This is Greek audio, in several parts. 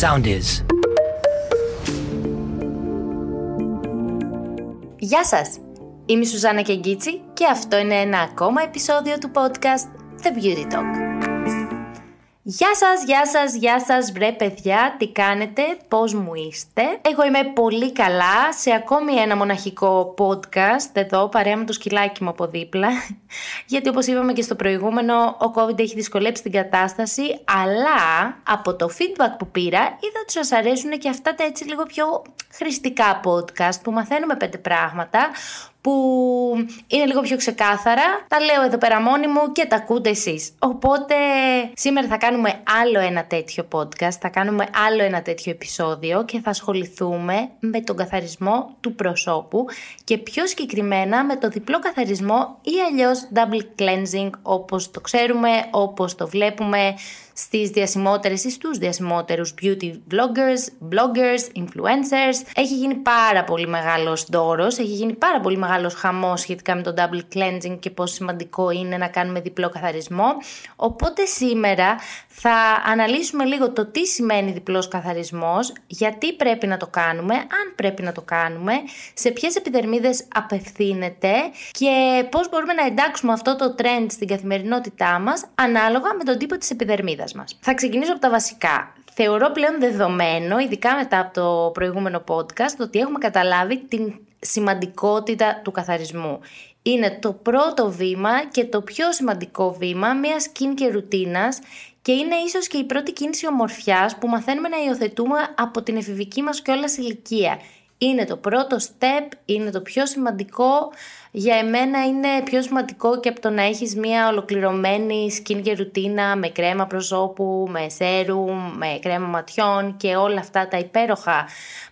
Sound is. Γεια σας! Είμαι η Σουζάννα Κεγκίτσι και αυτό είναι ένα ακόμα επεισόδιο του podcast The Beauty Talk. Γεια σας, γεια σας, γεια σας βρε παιδιά, τι κάνετε, πώς μου είστε. Εγώ είμαι πολύ καλά σε ακόμη ένα μοναχικό podcast εδώ παρέα με το σκυλάκι μου από δίπλα. Γιατί όπως είπαμε και στο προηγούμενο, ο COVID έχει δυσκολέψει την κατάσταση, αλλά από το feedback που πήρα είδα ότι σας αρέσουν και αυτά τα έτσι λίγο πιο χρηστικά podcast που μαθαίνουμε πέντε πράγματα που είναι λίγο πιο ξεκάθαρα. Τα λέω εδώ πέρα μόνη μου και τα ακούτε εσείς. Οπότε σήμερα θα κάνουμε άλλο ένα τέτοιο podcast, θα κάνουμε άλλο ένα τέτοιο επεισόδιο και θα ασχοληθούμε με τον καθαρισμό του προσώπου και πιο συγκεκριμένα με το διπλό καθαρισμό ή αλλιώς double cleansing όπως το ξέρουμε, όπως το βλέπουμε στις διασημότερες ή στους διασημότερους beauty vloggers, bloggers, influencers. Έχει γίνει πάρα πολύ μεγάλος δώρος, έχει γίνει πάρα πολύ μεγάλος χαμός σχετικά με το double cleansing και πόσο σημαντικό είναι να κάνουμε διπλό καθαρισμό. Οπότε σήμερα θα αναλύσουμε λίγο το τι σημαίνει διπλός καθαρισμός, γιατί πρέπει να το κάνουμε, αν πρέπει να το κάνουμε, σε ποιες επιδερμίδες απευθύνεται και πώς μπορούμε να εντάξουμε αυτό το trend στην καθημερινότητά μας ανάλογα με τον τύπο της επιδερμίδας μας. Θα ξεκινήσω από τα βασικά. Θεωρώ πλέον δεδομένο, ειδικά μετά από το προηγούμενο podcast, ότι έχουμε καταλάβει την σημαντικότητα του καθαρισμού. Είναι το πρώτο βήμα και το πιο σημαντικό βήμα μιας και ρουτίνας και είναι ίσως και η πρώτη κίνηση ομορφιάς που μαθαίνουμε να υιοθετούμε από την εφηβική μας κιόλας ηλικία. Είναι το πρώτο step, είναι το πιο σημαντικό για εμένα είναι πιο σημαντικό και από το να έχεις μια ολοκληρωμένη skincare ρουτίνα με κρέμα προσώπου, με σέρουμ, με κρέμα ματιών και όλα αυτά τα υπέροχα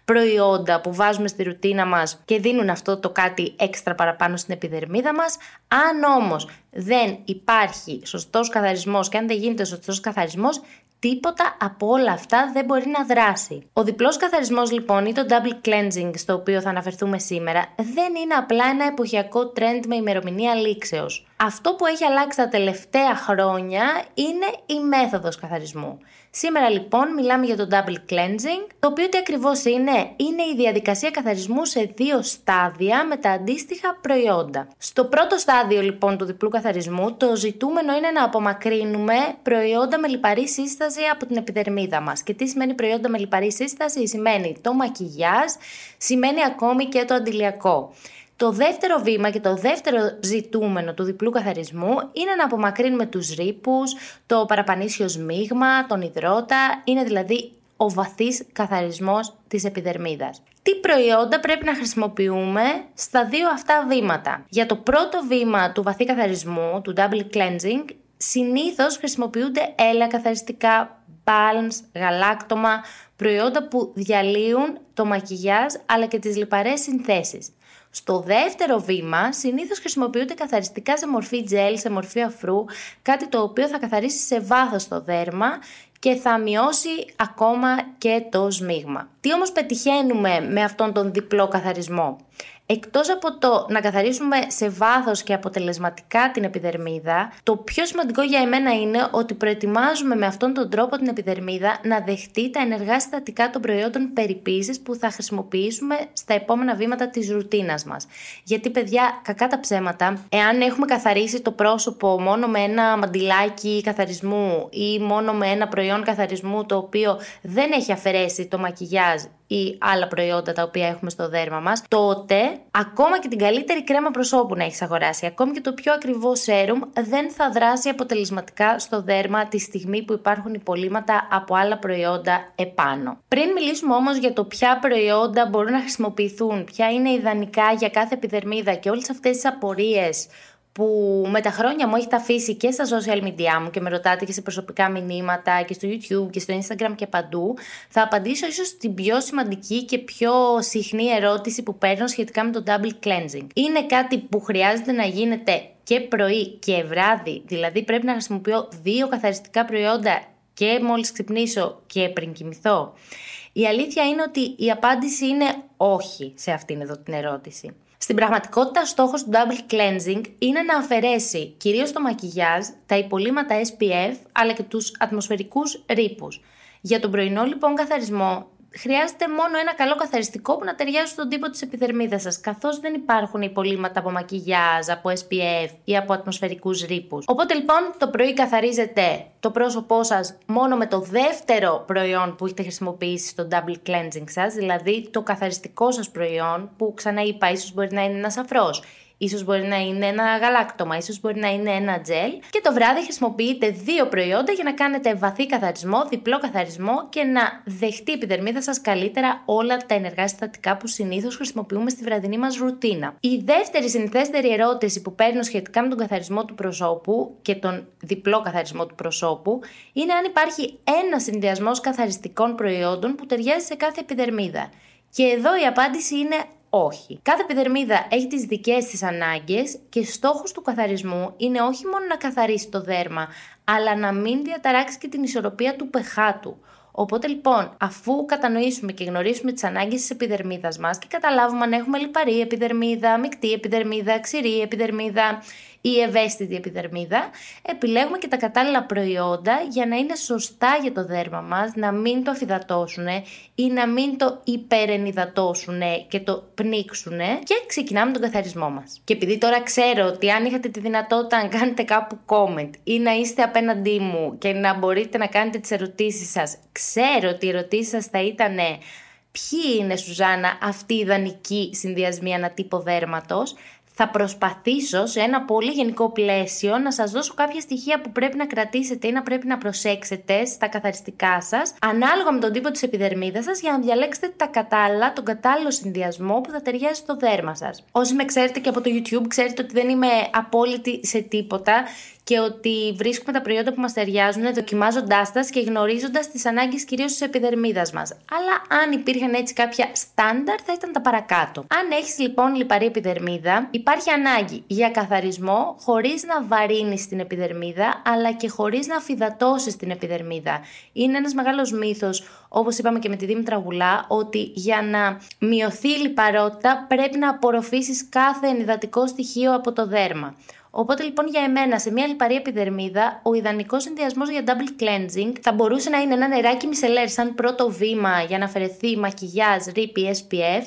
προϊόντα που βάζουμε στη ρουτίνα μας και δίνουν αυτό το κάτι έξτρα παραπάνω στην επιδερμίδα μας. Αν όμως δεν υπάρχει σωστός καθαρισμός και αν δεν γίνεται σωστός καθαρισμός, Τίποτα από όλα αυτά δεν μπορεί να δράσει. Ο διπλός καθαρισμός λοιπόν ή το double cleansing στο οποίο θα αναφερθούμε σήμερα δεν είναι απλά ένα εποχιακό trend με ημερομηνία λήξεως. Αυτό που έχει αλλάξει τα τελευταία χρόνια είναι η μέθοδος καθαρισμού. Σήμερα λοιπόν μιλάμε για το double cleansing, το οποίο τι ακριβώς είναι, είναι η διαδικασία καθαρισμού σε δύο στάδια με τα αντίστοιχα προϊόντα. Στο πρώτο στάδιο λοιπόν του διπλού καθαρισμού το ζητούμενο είναι να απομακρύνουμε προϊόντα με λιπαρή σύσταση από την επιδερμίδα μας. Και τι σημαίνει προϊόντα με λιπαρή σύσταση, σημαίνει το μακιγιάζ, σημαίνει ακόμη και το αντιλιακό. Το δεύτερο βήμα και το δεύτερο ζητούμενο του διπλού καθαρισμού είναι να απομακρύνουμε τους ρήπους, το παραπανήσιο σμίγμα, τον υδρότα, είναι δηλαδή ο βαθύς καθαρισμός της επιδερμίδας. Τι προϊόντα πρέπει να χρησιμοποιούμε στα δύο αυτά βήματα; Για το πρώτο βήμα του βαθύ καθαρισμού, του double cleansing, συνήθως χρησιμοποιούνται έλαια καθαριστικά, balms, γαλάκτομα, προϊόντα που διαλύουν το μακιγιάζ αλλά και τις λιπαρές συνθέσεις. Στο δεύτερο βήμα, συνήθως χρησιμοποιούνται καθαριστικά σε μορφή τζέλ, σε μορφή αφρού, κάτι το οποίο θα καθαρίσει σε βάθος το δέρμα και θα μειώσει ακόμα και το σμίγμα. Τι όμως πετυχαίνουμε με αυτόν τον διπλό καθαρισμό; Εκτός από το να καθαρίσουμε σε βάθος και αποτελεσματικά την επιδερμίδα, το πιο σημαντικό για εμένα είναι ότι προετοιμάζουμε με αυτόν τον τρόπο την επιδερμίδα να δεχτεί τα ενεργά συστατικά των προϊόντων περιποίησης που θα χρησιμοποιήσουμε στα επόμενα βήματα της ρουτίνας μας. Γιατί παιδιά, κακά τα ψέματα, εάν έχουμε καθαρίσει το πρόσωπο μόνο με ένα μαντιλάκι καθαρισμού ή μόνο με ένα προϊόν καθαρισμού το οποίο δεν έχει αφαιρέσει το μακιγιάζ ή άλλα προϊόντα τα οποία έχουμε στο δέρμα μας, τότε ακόμα και την καλύτερη κρέμα προσώπου να έχεις αγοράσει, ακόμη και το πιο ακριβό σέρουμ δεν θα δράσει αποτελεσματικά στο δέρμα τη στιγμή που υπάρχουν υπολείμματα από άλλα προϊόντα επάνω. Πριν μιλήσουμε όμως για το ποια προϊόντα μπορούν να χρησιμοποιηθούν, ποια είναι ιδανικά για κάθε επιδερμίδα και όλες αυτές τις απορίες που με τα χρόνια μου έχετε αφήσει και στα social media μου και με ρωτάτε και σε προσωπικά μηνύματα και στο YouTube και στο Instagram και παντού, θα απαντήσω ίσως στην πιο σημαντική και πιο συχνή ερώτηση που παίρνω σχετικά με το double cleansing. Είναι κάτι που χρειάζεται να γίνεται και πρωί και βράδυ, δηλαδή πρέπει να χρησιμοποιώ δύο καθαριστικά προϊόντα και μόλις ξυπνήσω και πριν κοιμηθώ. Η αλήθεια είναι ότι η απάντηση είναι όχι σε αυτήν εδώ την ερώτηση. Στην πραγματικότητα, στόχος του double cleansing είναι να αφαιρέσει κυρίως το μακιγιάζ, τα υπολείμματα SPF, αλλά και τους ατμοσφαιρικούς ρήπους. Για τον πρωινό λοιπόν καθαρισμό χρειάζεται μόνο ένα καλό καθαριστικό που να ταιριάζει στον τύπο της επιδερμίδας σας, καθώς δεν υπάρχουν υπολείμματα από μακιγιάζ, από SPF ή από ατμοσφαιρικούς ρήπους. Οπότε λοιπόν το πρωί καθαρίζετε το πρόσωπό σας μόνο με το δεύτερο προϊόν που έχετε χρησιμοποιήσει στο double cleansing σας, δηλαδή το καθαριστικό σας προϊόν που ξανά είπα, ίσως μπορεί να είναι ένας αφρός ίσως μπορεί να είναι ένα γαλάκτομα, ίσως μπορεί να είναι ένα τζελ και το βράδυ χρησιμοποιείτε δύο προϊόντα για να κάνετε βαθύ καθαρισμό, διπλό καθαρισμό και να δεχτεί η επιδερμίδα σας καλύτερα όλα τα ενεργά συστατικά που συνήθως χρησιμοποιούμε στη βραδινή μας ρουτίνα. Η δεύτερη συνηθέστερη ερώτηση που παίρνω σχετικά με τον καθαρισμό του προσώπου και τον διπλό καθαρισμό του προσώπου είναι αν υπάρχει ένας συνδυασμός καθαριστικών προϊόντων που ταιριάζει σε κάθε επιδερμίδα. Και εδώ η απάντηση είναι όχι. Κάθε επιδερμίδα έχει τις δικές της ανάγκες και στόχος του καθαρισμού είναι όχι μόνο να καθαρίσει το δέρμα, αλλά να μην διαταράξει και την ισορροπία του pH του. Οπότε λοιπόν, αφού κατανοήσουμε και γνωρίσουμε τις ανάγκες της επιδερμίδας μας και καταλάβουμε αν έχουμε λιπαρή επιδερμίδα, μεικτή επιδερμίδα, ξηρή επιδερμίδα ή ευαίσθητη επιδερμίδα, επιλέγουμε και τα κατάλληλα προϊόντα για να είναι σωστά για το δέρμα μας, να μην το αφυδατώσουν ή να μην το υπερενυδατώσουν και το πνίξουν και ξεκινάμε τον καθαρισμό μας. Και επειδή τώρα ξέρω ότι αν είχατε τη δυνατότητα να κάνετε κάπου comment ή να είστε απέναντί μου και να μπορείτε να κάνετε τις ερωτήσεις σας, ξέρω ότι οι ερωτήσεις σας θα ήταν ποιοι είναι Σουζάνα αυτοί οι ιδανικοί συνδυασμοί ανατύπω δέρματος, θα προσπαθήσω σε ένα πολύ γενικό πλαίσιο να σας δώσω κάποια στοιχεία που πρέπει να κρατήσετε ή να πρέπει να προσέξετε στα καθαριστικά σας, ανάλογα με τον τύπο της επιδερμίδας σας, για να διαλέξετε τα κατάλληλα, τον κατάλληλο συνδυασμό που θα ταιριάζει στο δέρμα σας. Όσοι με ξέρετε και από το YouTube, ξέρετε ότι δεν είμαι απόλυτη σε τίποτα και ότι βρίσκουμε τα προϊόντα που μας ταιριάζουν δοκιμάζοντάς τα και γνωρίζοντας τις ανάγκες κυρίως της επιδερμίδας μας. Αλλά αν υπήρχαν έτσι κάποια στάνταρ, θα ήταν τα παρακάτω. Αν έχεις λοιπόν λιπαρή επιδερμίδα, υπάρχει ανάγκη για καθαρισμό χωρίς να βαρύνεις την επιδερμίδα, αλλά και χωρίς να αφυδατώσει την επιδερμίδα. Είναι ένας μεγάλος μύθος, όπως είπαμε και με τη Δήμητρα Γουλά, ότι για να μειωθεί η λιπαρότητα πρέπει να απορροφήσεις κάθε ενυδατικό στοιχείο από το δέρμα. Οπότε λοιπόν για εμένα σε μια λιπαρή επιδερμίδα, ο ιδανικός συνδυασμός για double cleansing θα μπορούσε να είναι ένα νεράκι μισελέρ σαν πρώτο βήμα για να αφαιρεθεί μακιγιάζ, ρήπη, SPF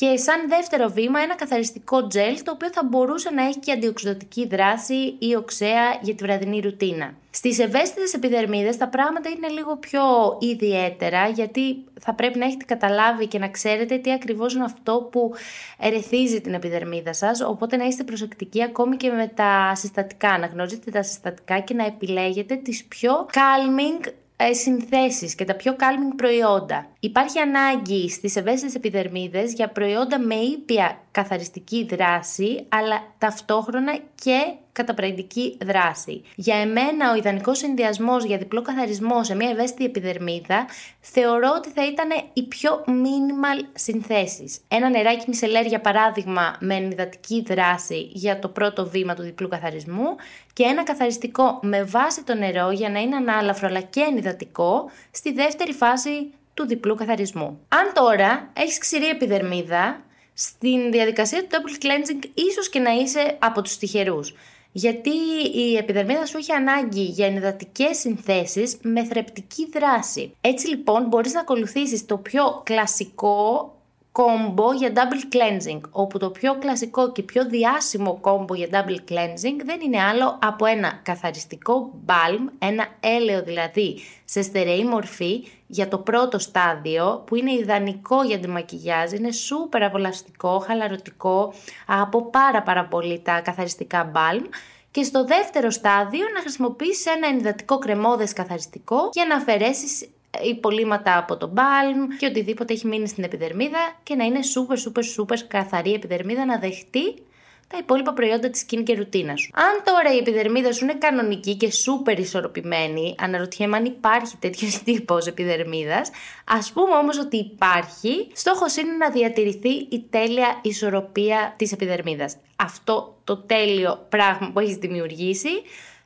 και σαν δεύτερο βήμα ένα καθαριστικό τζελ το οποίο θα μπορούσε να έχει και αντιοξυδοτική δράση ή οξέα για τη βραδινή ρουτίνα. Στις ευαίσθητες επιδερμίδες τα πράγματα είναι λίγο πιο ιδιαίτερα γιατί θα πρέπει να έχετε καταλάβει και να ξέρετε τι ακριβώς είναι αυτό που ερεθίζει την επιδερμίδα σας οπότε να είστε προσεκτικοί ακόμη και με τα συστατικά, να γνωρίζετε τα συστατικά και να επιλέγετε τις πιο calming ε, συνθέσεις και τα πιο calming προϊόντα. Υπάρχει ανάγκη στις ευαίσθητες επιδερμίδες για προϊόντα με ήπια καθαριστική δράση, αλλά ταυτόχρονα και καταπραγητική δράση. Για εμένα, ο ιδανικός συνδυασμός για διπλό καθαρισμό σε μια ευαίσθητη επιδερμίδα θεωρώ ότι θα ήταν οι πιο minimal συνθέσεις. Ένα νεράκι μισελέρ, για παράδειγμα, με ενυδατική δράση για το πρώτο βήμα του διπλού καθαρισμού και ένα καθαριστικό με βάση το νερό για να είναι ανάλαφρο αλλά και ενυδατικό στη δεύτερη φάση του διπλού καθαρισμού. Αν τώρα έχεις ξηρή επιδερμίδα, στην διαδικασία του double cleansing ίσως και να είσαι από τους τυχερούς. Γιατί η επιδερμίδα σου έχει ανάγκη για ενυδατικές συνθέσεις με θρεπτική δράση. Έτσι λοιπόν μπορείς να ακολουθήσεις το πιο κλασικό κόμπο για double cleansing, όπου το πιο κλασικό και πιο διάσημο κόμπο για double cleansing δεν είναι άλλο από ένα καθαριστικό balm, ένα έλαιο δηλαδή σε στερεή μορφή για το πρώτο στάδιο που είναι ιδανικό για τη μακιγιάζ, είναι σούπερ απολαυστικό, χαλαρωτικό από πάρα πάρα πολύ τα καθαριστικά balm και στο δεύτερο στάδιο να χρησιμοποιήσεις ένα ενυδατικό κρεμόδες καθαριστικό για να αφαιρέσεις υπολείμματα από το μπάλμ και οτιδήποτε έχει μείνει στην επιδερμίδα και να είναι super super super καθαρή επιδερμίδα να δεχτεί τα υπόλοιπα προϊόντα της skin και ρουτίνας σου. Αν τώρα η επιδερμίδα σου είναι κανονική και super ισορροπημένη, αναρωτιέμαι αν υπάρχει τέτοιο τύπος επιδερμίδας, ας πούμε όμως ότι υπάρχει, στόχος είναι να διατηρηθεί η τέλεια ισορροπία της επιδερμίδας. Αυτό το τέλειο πράγμα που έχεις δημιουργήσει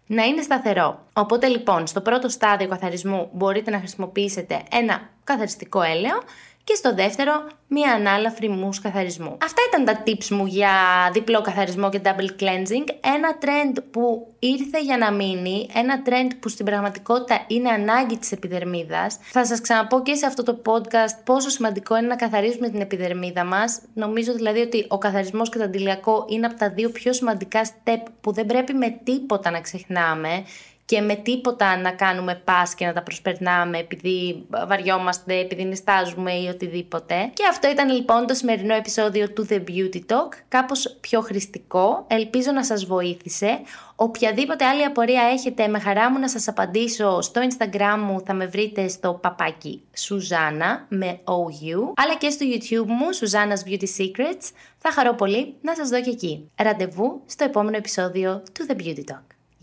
να είναι σταθερό. Οπότε λοιπόν, στο πρώτο στάδιο καθαρισμού μπορείτε να χρησιμοποιήσετε ένα καθαριστικό έλαιο και στο δεύτερο μία ανάλαφρη μους καθαρισμού. Αυτά ήταν τα tips μου για διπλό καθαρισμό και double cleansing. Ένα trend που ήρθε για να μείνει, ένα trend που στην πραγματικότητα είναι ανάγκη της επιδερμίδας. Θα σας ξαναπώ και σε αυτό το podcast πόσο σημαντικό είναι να καθαρίσουμε την επιδερμίδα μας. Νομίζω δηλαδή ότι ο καθαρισμός και το αντιλιακό είναι από τα δύο πιο σημαντικά step που δεν πρέπει με τίποτα να ξεχνάμε και με τίποτα να κάνουμε πας και να τα προσπερνάμε επειδή βαριόμαστε, επειδή νιστάζουμε ή οτιδήποτε. Και αυτό ήταν λοιπόν το σημερινό επεισόδιο του The Beauty Talk, κάπως πιο χρηστικό, ελπίζω να σας βοήθησε. Οποιαδήποτε άλλη απορία έχετε, με χαρά μου να σας απαντήσω στο Instagram μου, θα με βρείτε στο παπάκι Σουζάνα με OU, αλλά και στο YouTube μου, Susanna's Beauty Secrets. Θα χαρώ πολύ να σας δω και εκεί. Ραντεβού στο επόμενο επεισόδιο του The Beauty Talk.